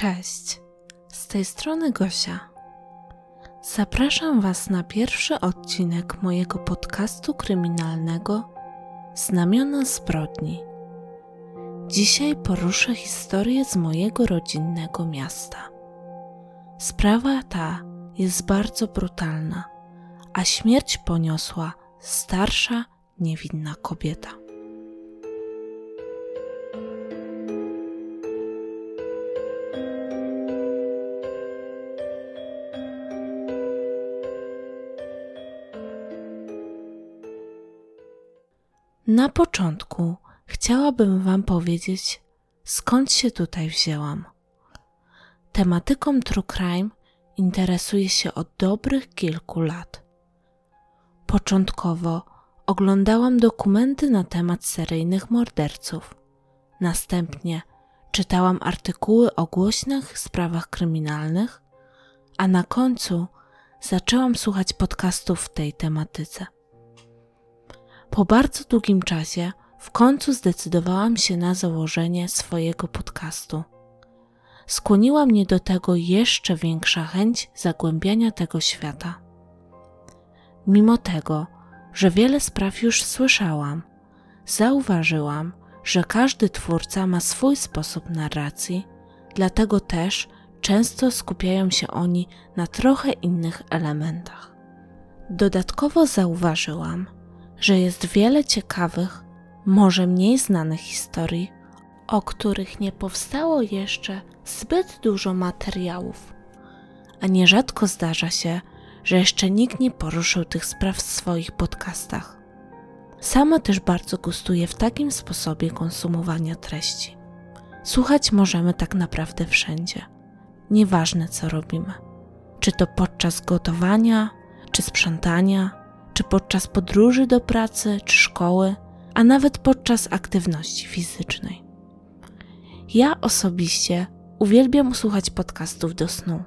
Cześć, z tej strony Gosia. Zapraszam Was na pierwszy odcinek mojego podcastu kryminalnego Znamiona zbrodni. Dzisiaj poruszę historię z mojego rodzinnego miasta. Sprawa ta jest bardzo brutalna, a śmierć poniosła starsza, niewinna kobieta. Na początku chciałabym Wam powiedzieć, skąd się tutaj wzięłam. Tematyką true crime interesuję się od dobrych kilku lat. Początkowo oglądałam dokumenty na temat seryjnych morderców. Następnie czytałam artykuły o głośnych sprawach kryminalnych, a na końcu zaczęłam słuchać podcastów w tej tematyce. Po bardzo długim czasie w końcu zdecydowałam się na założenie swojego podcastu. Skłoniła mnie do tego jeszcze większa chęć zagłębiania tego świata. Mimo tego, że wiele spraw już słyszałam, zauważyłam, że każdy twórca ma swój sposób narracji, dlatego też często skupiają się oni na trochę innych elementach. Dodatkowo zauważyłam, że jest wiele ciekawych, może mniej znanych historii, o których nie powstało jeszcze zbyt dużo materiałów. A nierzadko zdarza się, że jeszcze nikt nie poruszył tych spraw w swoich podcastach. Sama też bardzo gustuję w takim sposobie konsumowania treści. Słuchać możemy tak naprawdę wszędzie. Nieważne co robimy. Czy to podczas gotowania, czy sprzątania, czy podczas podróży do pracy czy szkoły, a nawet podczas aktywności fizycznej. Ja osobiście uwielbiam słuchać podcastów do snu.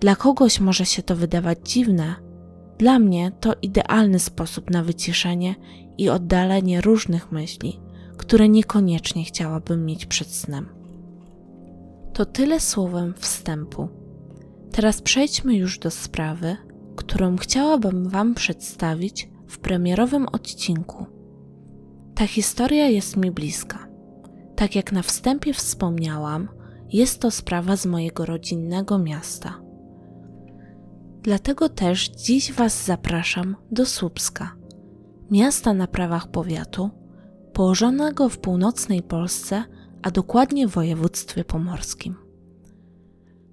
Dla kogoś może się to wydawać dziwne, dla mnie to idealny sposób na wyciszenie i oddalenie różnych myśli, które niekoniecznie chciałabym mieć przed snem. To tyle słowem wstępu. Teraz przejdźmy już do sprawy, którą chciałabym Wam przedstawić w premierowym odcinku. Ta historia jest mi bliska. Tak jak na wstępie wspomniałam, jest to sprawa z mojego rodzinnego miasta. Dlatego też dziś Was zapraszam do Słupska, miasta na prawach powiatu, położonego w północnej Polsce, a dokładnie w województwie pomorskim.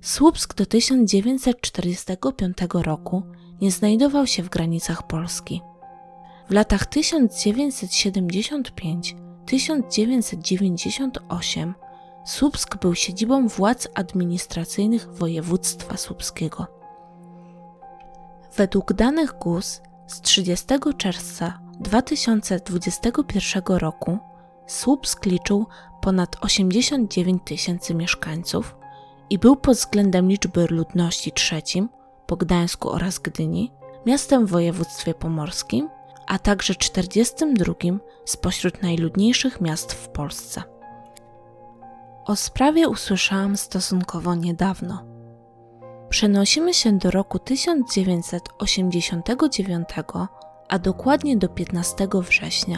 Słupsk do 1945 roku nie znajdował się w granicach Polski. W latach 1995-1998 Słupsk był siedzibą władz administracyjnych województwa słupskiego. Według danych GUS z 30 czerwca 2021 roku Słupsk liczył ponad 89 tysięcy mieszkańców i był pod względem liczby ludności trzecim po Gdańsku oraz Gdyni, miastem w województwie pomorskim, a także 42 spośród najludniejszych miast w Polsce. O sprawie usłyszałam stosunkowo niedawno. Przenosimy się do roku 1989, a dokładnie do 15 września.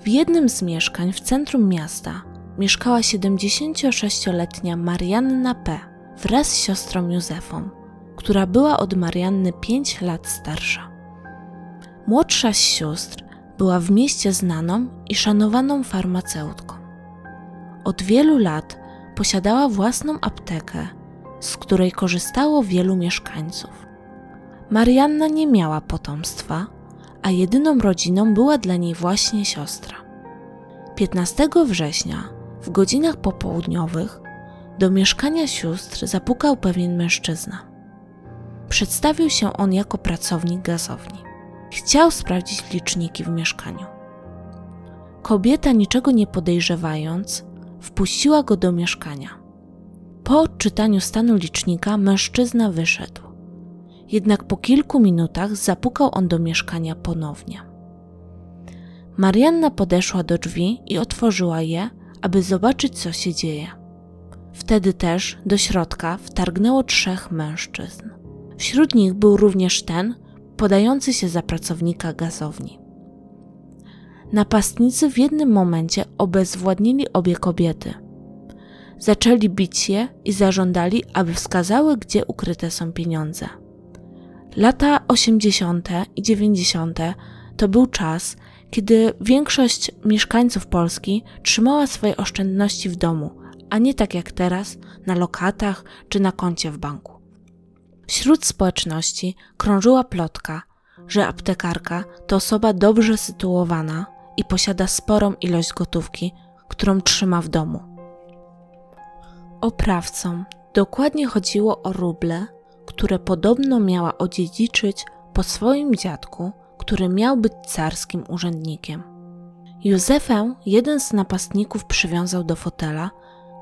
W jednym z mieszkań w centrum miasta mieszkała 76-letnia Marianna P wraz z siostrą Józefą, która była od Marianny 5 lat starsza. Młodsza z sióstr była w mieście znaną i szanowaną farmaceutką. Od wielu lat posiadała własną aptekę, z której korzystało wielu mieszkańców. Marianna nie miała potomstwa, a jedyną rodziną była dla niej właśnie siostra. 15 września, w godzinach popołudniowych, do mieszkania sióstr zapukał pewien mężczyzna. Przedstawił się on jako pracownik gazowni. Chciał sprawdzić liczniki w mieszkaniu. Kobieta, niczego nie podejrzewając, wpuściła go do mieszkania. Po odczytaniu stanu licznika mężczyzna wyszedł. Jednak po kilku minutach zapukał on do mieszkania ponownie. Marianna podeszła do drzwi i otworzyła je, aby zobaczyć, co się dzieje. Wtedy też do środka wtargnęło trzech mężczyzn. Wśród nich był również ten, podający się za pracownika gazowni. Napastnicy w jednym momencie obezwładnili obie kobiety. Zaczęli bić je i zażądali, aby wskazały, gdzie ukryte są pieniądze. Lata 80. i 90. to był czas, kiedy większość mieszkańców Polski trzymała swoje oszczędności w domu, a nie tak jak teraz na lokatach czy na koncie w banku. Wśród społeczności krążyła plotka, że aptekarka to osoba dobrze sytuowana i posiada sporą ilość gotówki, którą trzyma w domu. Oprawcom dokładnie chodziło o ruble, które podobno miała odziedziczyć po swoim dziadku, który miał być carskim urzędnikiem. Józefę jeden z napastników przywiązał do fotela,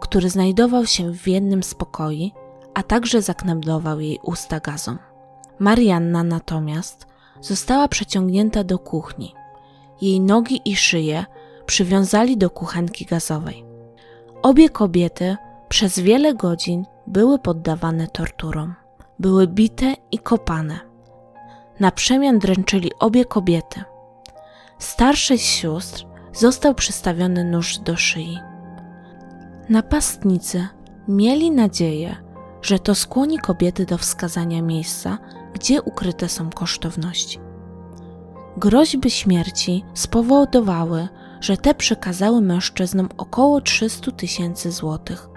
który znajdował się w jednym z pokoi, a także zakneblował jej usta gazą. Marianna natomiast została przeciągnięta do kuchni. Jej nogi i szyję przywiązali do kuchenki gazowej. Obie kobiety przez wiele godzin były poddawane torturom. Były bite i kopane. Na przemian dręczyli obie kobiety. Starszej z sióstr został przystawiony nóż do szyi. Napastnicy mieli nadzieję, że to skłoni kobiety do wskazania miejsca, gdzie ukryte są kosztowności. Groźby śmierci spowodowały, że te przekazały mężczyznom około 300 tysięcy złotych,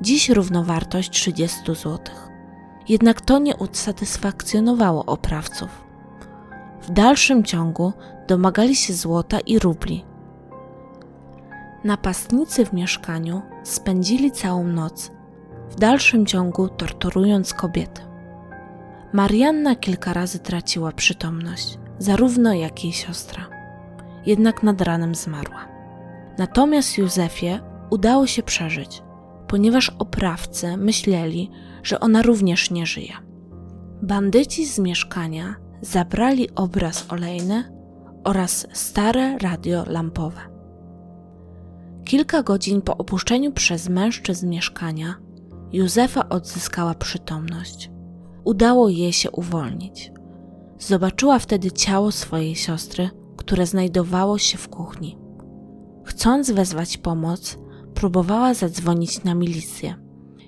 dziś równowartość 30 złotych. Jednak to nie usatysfakcjonowało oprawców. W dalszym ciągu domagali się złota i rubli. Napastnicy w mieszkaniu spędzili całą noc, w dalszym ciągu torturując kobiety. Marianna kilka razy traciła przytomność, zarówno jak jej siostra. Jednak nad ranem zmarła. Natomiast Józefie udało się przeżyć, ponieważ oprawcy myśleli, że ona również nie żyje. Bandyci z mieszkania zabrali obraz olejny oraz stare radio lampowe. Kilka godzin po opuszczeniu przez mężczyzn mieszkania, Józefa odzyskała przytomność. Udało jej się uwolnić. Zobaczyła wtedy ciało swojej siostry, które znajdowało się w kuchni. Chcąc wezwać pomoc, próbowała zadzwonić na milicję,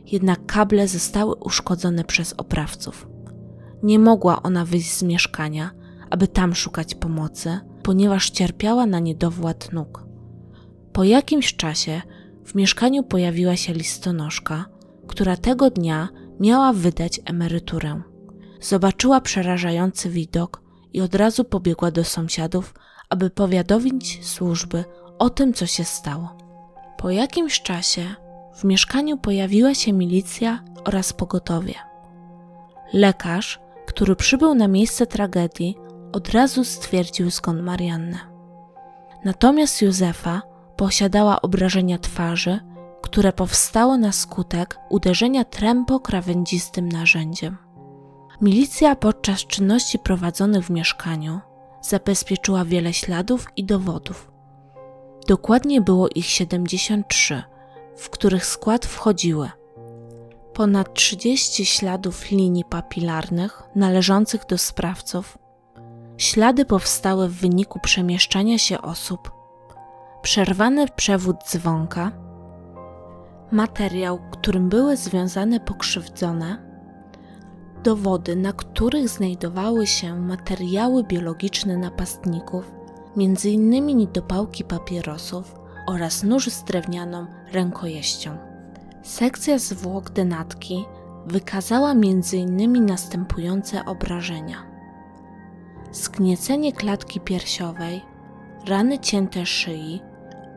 jednak kable zostały uszkodzone przez oprawców. Nie mogła ona wyjść z mieszkania, aby tam szukać pomocy, ponieważ cierpiała na niedowład nóg. Po jakimś czasie w mieszkaniu pojawiła się listonoszka, która tego dnia miała wydać emeryturę. Zobaczyła przerażający widok i od razu pobiegła do sąsiadów, aby powiadomić służby o tym, co się stało. Po jakimś czasie w mieszkaniu pojawiła się milicja oraz pogotowie. Lekarz, który przybył na miejsce tragedii, od razu stwierdził zgon Mariannę. Natomiast Józefa posiadała obrażenia twarzy, które powstało na skutek uderzenia trępo krawędzistym narzędziem. Milicja podczas czynności prowadzonych w mieszkaniu zabezpieczyła wiele śladów i dowodów. Dokładnie było ich 73, w których skład wchodziły. Ponad 30 śladów linii papilarnych należących do sprawców. Ślady powstałe w wyniku przemieszczania się osób, przerwany przewód dzwonka, materiał, którym były związane pokrzywdzone, dowody, na których znajdowały się materiały biologiczne napastników, m.in. niedopałki papierosów oraz nóż z drewnianą rękojeścią. Sekcja zwłok denatki wykazała m.in. następujące obrażenia: zgniecenie klatki piersiowej, rany cięte szyi,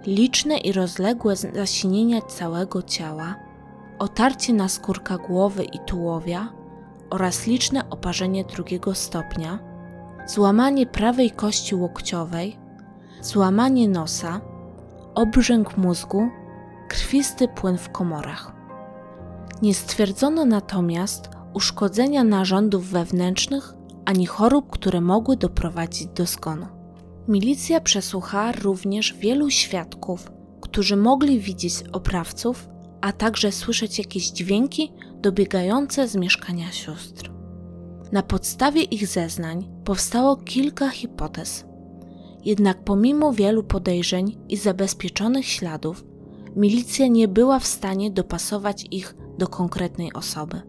liczne i rozległe zasinienia całego ciała, otarcie na skórka głowy i tułowia oraz liczne oparzenie drugiego stopnia, złamanie prawej kości łokciowej, złamanie nosa, obrzęk mózgu, krwisty płyn w komorach. Nie stwierdzono natomiast uszkodzenia narządów wewnętrznych ani chorób, które mogły doprowadzić do zgonu. Milicja przesłuchała również wielu świadków, którzy mogli widzieć oprawców a także słyszeć jakieś dźwięki dobiegające z mieszkania sióstr. Na podstawie ich zeznań powstało kilka hipotez. Jednak pomimo wielu podejrzeń i zabezpieczonych śladów, milicja nie była w stanie dopasować ich do konkretnej osoby.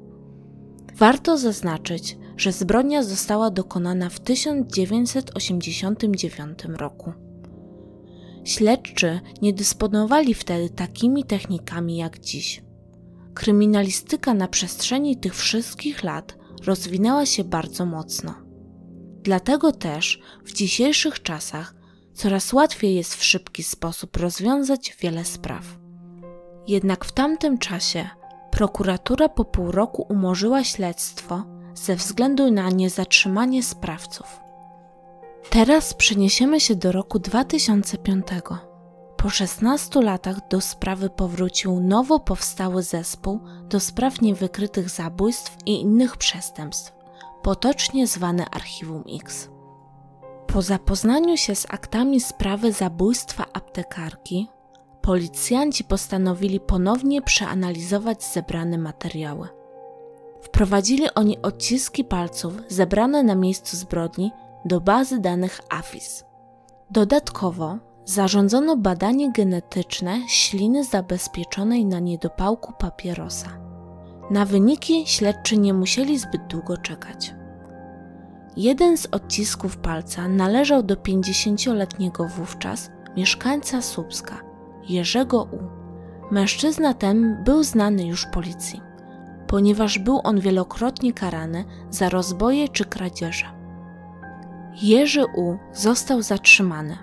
Warto zaznaczyć, że zbrodnia została dokonana w 1989 roku. Śledczy nie dysponowali wtedy takimi technikami jak dziś. Kryminalistyka na przestrzeni tych wszystkich lat rozwinęła się bardzo mocno. Dlatego też w dzisiejszych czasach coraz łatwiej jest w szybki sposób rozwiązać wiele spraw. Jednak w tamtym czasie prokuratura po pół roku umorzyła śledztwo ze względu na niezatrzymanie sprawców. Teraz przeniesiemy się do roku 2005. Po 16 latach do sprawy powrócił nowo powstały zespół do spraw niewykrytych zabójstw i innych przestępstw, potocznie zwany Archiwum X. Po zapoznaniu się z aktami sprawy zabójstwa aptekarki, policjanci postanowili ponownie przeanalizować zebrane materiały. Wprowadzili oni odciski palców zebrane na miejscu zbrodni do bazy danych AFIS. Dodatkowo zarządzono badanie genetyczne śliny zabezpieczonej na niedopałku papierosa. Na wyniki śledczy nie musieli zbyt długo czekać. Jeden z odcisków palca należał do 50-letniego wówczas mieszkańca Słupska, Jerzego U. Mężczyzna ten był znany już policji, ponieważ był on wielokrotnie karany za rozboje czy kradzieże. Jerzy U. został zatrzymany.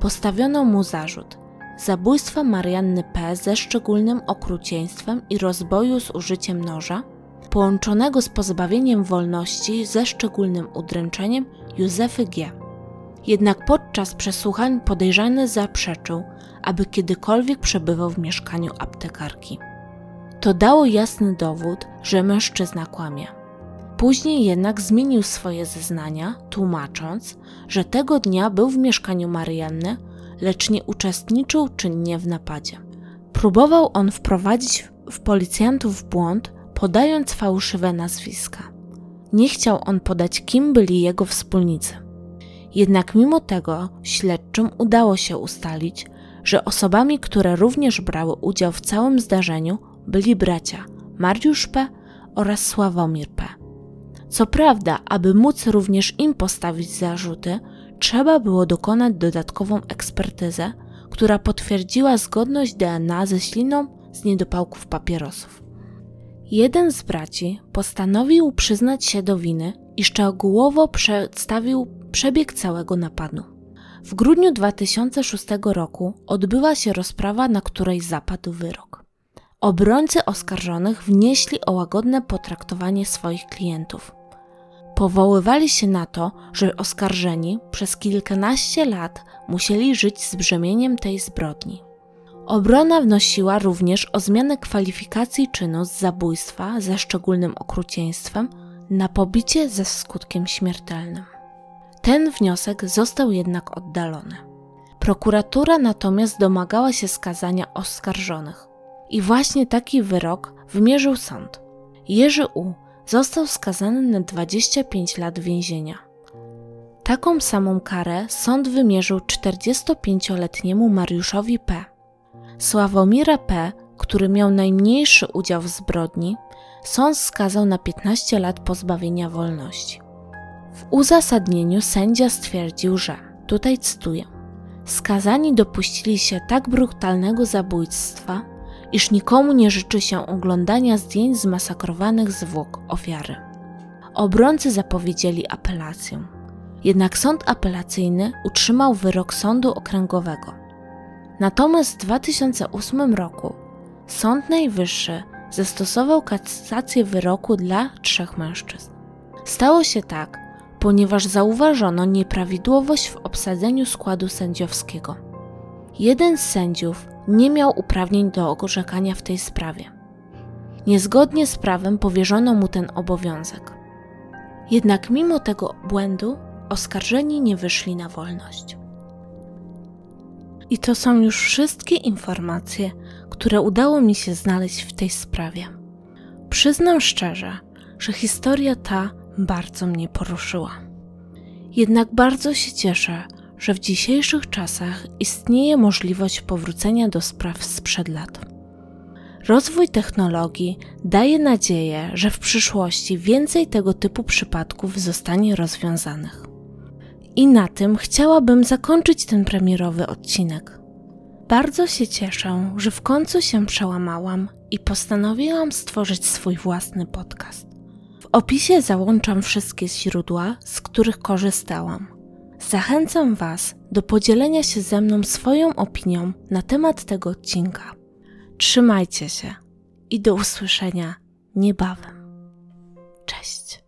Postawiono mu zarzut zabójstwa Marianny P. ze szczególnym okrucieństwem i rozboju z użyciem noża, połączonego z pozbawieniem wolności ze szczególnym udręczeniem Józefy G. Jednak podczas przesłuchań podejrzany zaprzeczył, aby kiedykolwiek przebywał w mieszkaniu aptekarki. To dało jasny dowód, że mężczyzna kłamie. Później jednak zmienił swoje zeznania, tłumacząc, że tego dnia był w mieszkaniu Marianny, lecz nie uczestniczył czynnie w napadzie. Próbował on wprowadzić w policjantów w błąd, podając fałszywe nazwiska. Nie chciał on podać, kim byli jego wspólnicy. Jednak mimo tego śledczym udało się ustalić, że osobami, które również brały udział w całym zdarzeniu, byli bracia Mariusz P. oraz Sławomir P. Co prawda, aby móc również im postawić zarzuty, trzeba było dokonać dodatkową ekspertyzę, która potwierdziła zgodność DNA ze śliną z niedopałków papierosów. Jeden z braci postanowił przyznać się do winy i szczegółowo przedstawił przebieg całego napadu. W grudniu 2006 roku odbyła się rozprawa, na której zapadł wyrok. Obrońcy oskarżonych wnieśli o łagodne potraktowanie swoich klientów. Powoływali się na to, że oskarżeni przez kilkanaście lat musieli żyć z brzemieniem tej zbrodni. Obrona wnosiła również o zmianę kwalifikacji czynu z zabójstwa ze szczególnym okrucieństwem na pobicie ze skutkiem śmiertelnym. Ten wniosek został jednak oddalony. Prokuratura natomiast domagała się skazania oskarżonych. I właśnie taki wyrok wymierzył sąd. Jerzy U. został skazany na 25 lat więzienia. Taką samą karę sąd wymierzył 45-letniemu Mariuszowi P. Sławomira P., który miał najmniejszy udział w zbrodni, sąd skazał na 15 lat pozbawienia wolności. W uzasadnieniu sędzia stwierdził, że, tutaj cytuję, skazani dopuścili się tak brutalnego zabójstwa, iż nikomu nie życzy się oglądania zdjęć zmasakrowanych zwłok ofiary. Obrońcy zapowiedzieli apelację. Jednak sąd apelacyjny utrzymał wyrok sądu okręgowego. Natomiast w 2008 roku Sąd Najwyższy zastosował kasację wyroku dla trzech mężczyzn. Stało się tak, ponieważ zauważono nieprawidłowość w obsadzeniu składu sędziowskiego. Jeden z sędziów nie miał uprawnień do orzekania w tej sprawie. Niezgodnie z prawem powierzono mu ten obowiązek. Jednak mimo tego błędu oskarżeni nie wyszli na wolność. I to są już wszystkie informacje, które udało mi się znaleźć w tej sprawie. Przyznam szczerze, że historia ta bardzo mnie poruszyła. Jednak bardzo się cieszę, że w dzisiejszych czasach istnieje możliwość powrócenia do spraw sprzed lat. Rozwój technologii daje nadzieję, że w przyszłości więcej tego typu przypadków zostanie rozwiązanych. I na tym chciałabym zakończyć ten premierowy odcinek. Bardzo się cieszę, że w końcu się przełamałam i postanowiłam stworzyć swój własny podcast. W opisie załączam wszystkie źródła, z których korzystałam. Zachęcam Was do podzielenia się ze mną swoją opinią na temat tego odcinka. Trzymajcie się i do usłyszenia niebawem. Cześć.